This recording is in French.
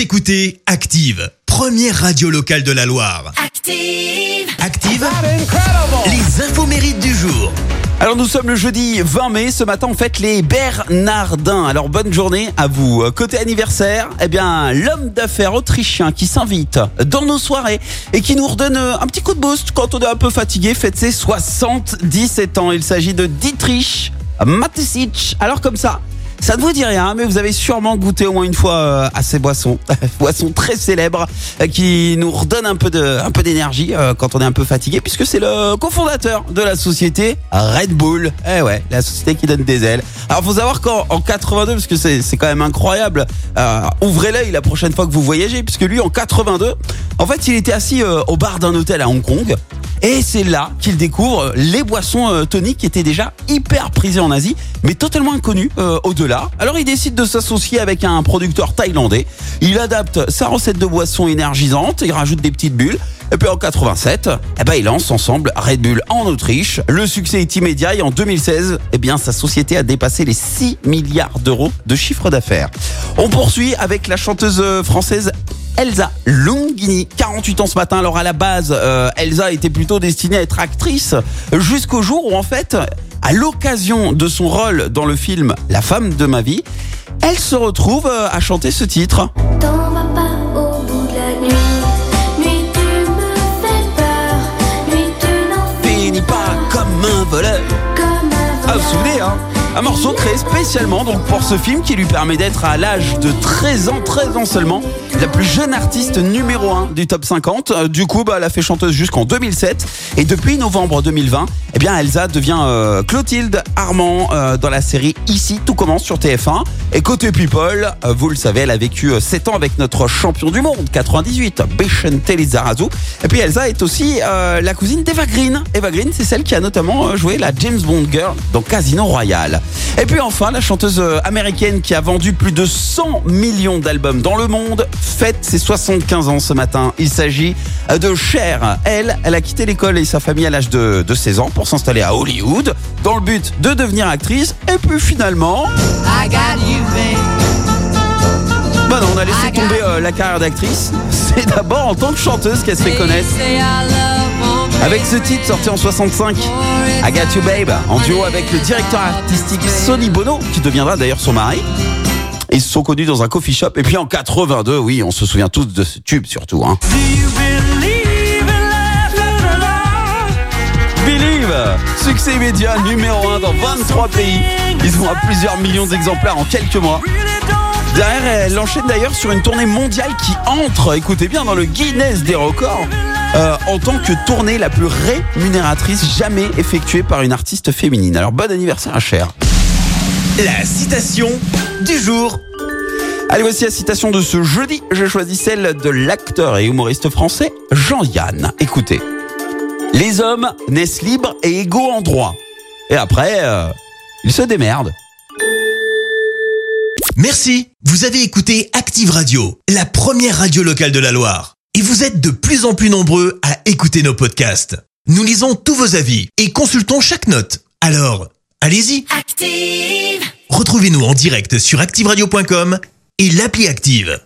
Vous écoutez Active, première radio locale de la Loire. Active. Active, les infos mérites du jour. Alors nous sommes le jeudi 20 mai, ce matin on fête les Bernardins. Alors bonne journée à vous. Côté anniversaire, eh bien l'homme d'affaires autrichien qui s'invite dans nos soirées et qui nous redonne un petit coup de boost quand on est un peu fatigué fête ses 77 ans. Il s'agit de Dietrich Matesic. Alors comme ça, ça ne vous dit rien, mais vous avez sûrement goûté au moins une fois euh, à ces boissons, boissons très célèbres euh, qui nous redonnent un peu de, un peu d'énergie euh, quand on est un peu fatigué, puisque c'est le cofondateur de la société Red Bull. Eh ouais, la société qui donne des ailes. Alors faut savoir qu'en en 82, parce que c'est quand même incroyable, ouvrez l'œil la prochaine fois que vous voyagez, puisque lui en 82, en fait il était assis au bar d'un hôtel à Hong Kong. Et c'est là qu'il découvre les boissons euh, toniques qui étaient déjà hyper prisées en Asie, mais totalement inconnues euh, au-delà. Alors il décide de s'associer avec un producteur thaïlandais. Il adapte sa recette de boissons énergisantes, il rajoute des petites bulles. Et puis en 87, eh ben, il lance ensemble Red Bull en Autriche. Le succès est immédiat et en 2016, eh bien, sa société a dépassé les 6 milliards d'euros de chiffre d'affaires. On poursuit avec la chanteuse euh, française Elsa Longini, 48 ans ce matin. Alors à la base, euh, Elsa était plutôt destinée à être actrice jusqu'au jour où en fait, à l'occasion de son rôle dans le film La femme de ma vie, elle se retrouve euh, à chanter ce titre. T'en vas pas au bout de la nuit. Nuit, tu me fais peur. Nuit, tu n'en fais Finis pas comme un voleur. comme un Ah, vous vous souvenez, hein? Un morceau créé spécialement donc pour ce film qui lui permet d'être à l'âge de 13 ans, 13 ans seulement, la plus jeune artiste numéro 1 du top 50. Euh, Du coup, bah, elle a fait chanteuse jusqu'en 2007 et depuis novembre 2020, eh bien Elsa devient euh, Clotilde Armand euh, dans la série Ici tout commence sur TF1. Et côté people, vous le savez, elle a vécu euh, 7 ans avec notre champion du monde 98, Bechente Lizarazu. Et puis Elsa est aussi la cousine d'Eva Green. Eva Green, c'est celle qui a notamment joué la James Bond Girl dans Casino Royale. Et puis enfin, la chanteuse euh, américaine qui a vendu plus de 100 millions d'albums dans le monde fête ses 75 ans ce matin. Il s'agit euh, de Cher. Elle, elle a quitté l'école et sa famille à l'âge de, de 16 ans pour s'installer à Hollywood dans le but de devenir actrice. Et puis finalement... Bah non, on a laissé tomber euh, la carrière d'actrice. C'est d'abord en tant que chanteuse qu'elle se fait connaître. Avec ce titre sorti en 65, I Got You Babe, en duo avec le directeur artistique Sonny Bono, qui deviendra d'ailleurs son mari. Ils se sont connus dans un coffee shop. Et puis en 82, oui, on se souvient tous de ce tube surtout. Hein. Believe Succès immédiat, numéro 1 dans 23 pays. Ils ont à plusieurs millions d'exemplaires en quelques mois. Derrière, elle enchaîne d'ailleurs sur une tournée mondiale qui entre, écoutez bien, dans le Guinness des records, euh, en tant que tournée la plus rémunératrice jamais effectuée par une artiste féminine. Alors bon anniversaire à Cher. La citation du jour. Allez, voici la citation de ce jeudi. J'ai choisi celle de l'acteur et humoriste français Jean-Yann. Écoutez. Les hommes naissent libres et égaux en droit. Et après, euh, ils se démerdent. Merci. Vous avez écouté Active Radio, la première radio locale de la Loire. Et vous êtes de plus en plus nombreux à écouter nos podcasts. Nous lisons tous vos avis et consultons chaque note. Alors, allez-y. Active. Retrouvez-nous en direct sur activeradio.com et l'appli Active.